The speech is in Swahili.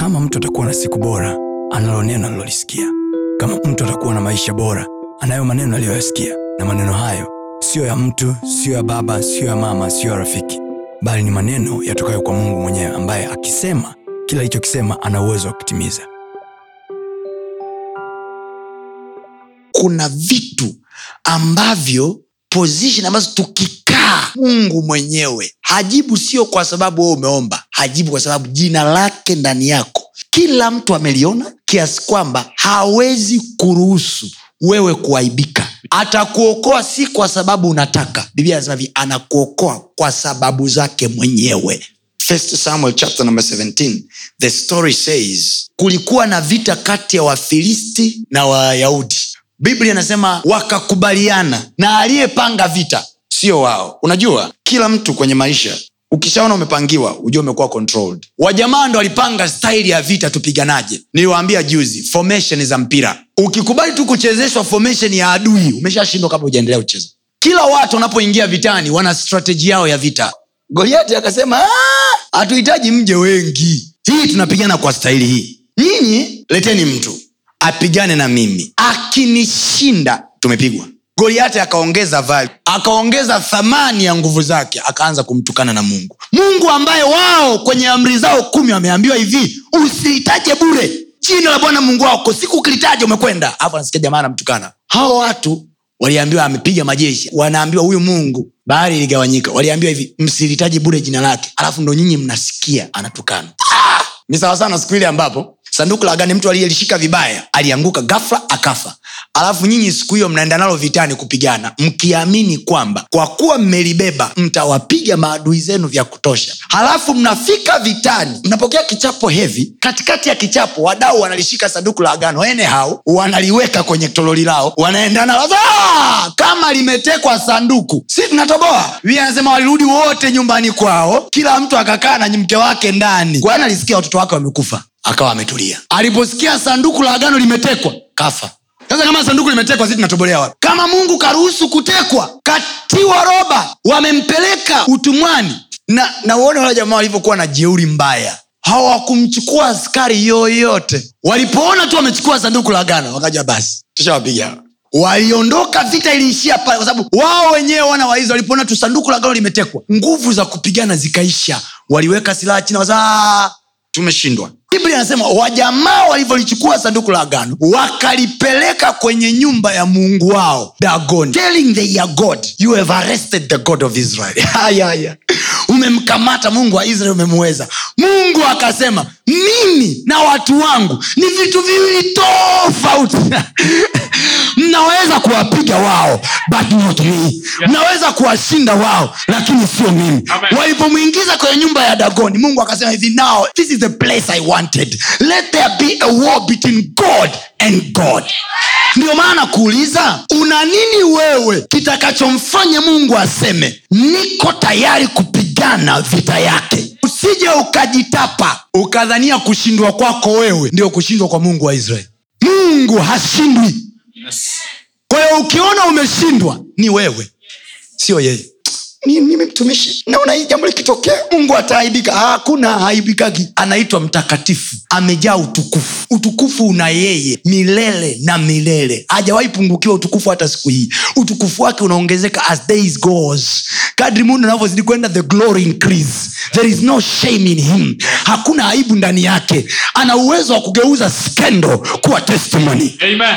kama mtu atakuwa na siku bora analo neno alilolisikia kama mtu atakuwa na maisha bora anayo maneno aliyoyasikia. Na maneno hayo siyo ya mtu siyo ya baba siyo ya mama siyo ya rafiki. Bali ni maneno yatokayo kwa mungu mwenyewe ambaye akisema kila alichokisema ana uwezo wa kutimiza. Kuna vitu ambavyo position ambazo tukikaa mungu mwenyewe hajibu sio kwa sababu wewe umeomba hajibu kwa sababu jina lake ndani yako. Kila mtu ameliona kiasi kwamba hawezi kuruhusu wewe kuaibika. Atakuokoa si kwa sababu unataka. Biblia anasema hivi anakuokoa kwa sababu zake mwenyewe. First samuel chapter number 17 the story says kulikuwa na vita kati ya wafilisti na wayahudi. Biblia inasema wakakubaliana na aliyepanga vita sio wao. Unajua kila mtu kwenye maisha ukishaona umepangiwa ujue umekuwa controlled. Wajamaa ndo walipanga staili ya vita tupiganaje? Niliwaambia juzi formation za mpira. Ukikubali tu kuchezeshwa formation ya adui umeshashindwa kabla ujaendelea kucheza. Kila watu wanapoingia vitani wana strateji yao ya vita. Goliati akasema "Ah, hatuhitaji mje wengi. Hii tunapigana kwa staili hii. Nyinyi leteni mtu apigane na mimi. Akinishinda tumepigwa goliati akaongeza value akaongeza thamani ya nguvu zake akaanza kumtukana na mungu. Mungu ambaye wao kwenye amri zao kumi wameambiwa hivi usiitaje bure. Jina la bwana mungu wako siku ukilitaja umekwenda. Hapo anasikia jamaa anamtukana. Hawa watu waliambiwa amepiga majeshi. Wanaambiwa huyu mungu. Bahari iligawanyika. Waliambiwa hivi msilitaji bure jina lake. Alafu ndo nyinyi mnasikia anatukana. Ah! ni sawasawa siku ile ambapo sanduku la agani mtu aliyelishika vibaya? Alianguka gafla akafa. Alafu nyinyi siku hiyo mnaenda nalo vitani kupigana. Mkiamini kwamba kwa kuwa mmelibeba mtawapiga maadui zenu vya kutosha. Halafu mnafika vitani. Mnapokea kichapo hevi. Katikati ya kichapo wadau wanalishika sanduku la agano. Enehau wanaliweka kwenye tololi lao. Wanaenda nalo. "Ah! kama limetekwa sanduku. Si tunatoboa? Biblia anasema walirudi wote nyumbani kwao. Kila mtu akakaa na mke wake ndani. Bwana alisikia watoto wake wamekufa akawa ametulia. Aliposikia sanduku la agano limetekwa kafa. Sasa kama sanduku limetekwa si tunatobolea wapi? Kama mungu karuhusu kutekwa katiwa roba wamempeleka utumwani. Na na uone wale jamaa walivyokuwa na jeuri mbaya. Hawakumchukua askari yoyote. Walipoona tu wamechukua sanduku la agano wakaja basi. Tushawapiga. Waliondoka vita iliishia pale kwa sababu wao wenyewe wana waizi walipoona tu sanduku la agano limetekwa nguvu za kupigana zikaisha. Waliweka silaha chini wasa tumeshindwa biblia inasema wajamaa walivyolichukua sanduku la agano wakalipeleka kwenye nyumba ya mungu wao dagon telling their god. You have arrested the god of israel. Haya, umemkamata mungu wa israel umemweza. Mungu akasema mimi na watu wangu ni vitu viwili tofauti kuwapiga wao but not me. Mnaweza kuwashinda wao lakini sio mimi. Walipomwingiza kwenye nyumba ya dagoni mungu akasema hivi now this is the place i wanted. Let there be a war between god and god. Ndio maana kuuliza una nini wewe kitakachomfanya mungu aseme niko tayari kupigana vita yake? Usije ukajitapa ukadhania kushindwa kwako wewe ndio kushindwa kwa mungu wa israeli. Mungu hashindwi kwa hiyo ukiona umeshindwa ni wewe. Sio yeye. Ni- mimi mtumishi. Naona hii jambo likitokea mungu ataaibika hakuna haaibikagi anaitwa mtakatifu. Amejaa utukufu. Utukufu una yeye milele na milele. Hajawahi pungukiwa utukufu hata siku hii. Utukufu wake unaongezeka as days goes. Kadri mundu anavyozidi kwenda the glory increase. There is no shame in him. Hakuna aibu ndani yake. Ana uwezo wa kugeuza skendo kuwa testimony. Amen.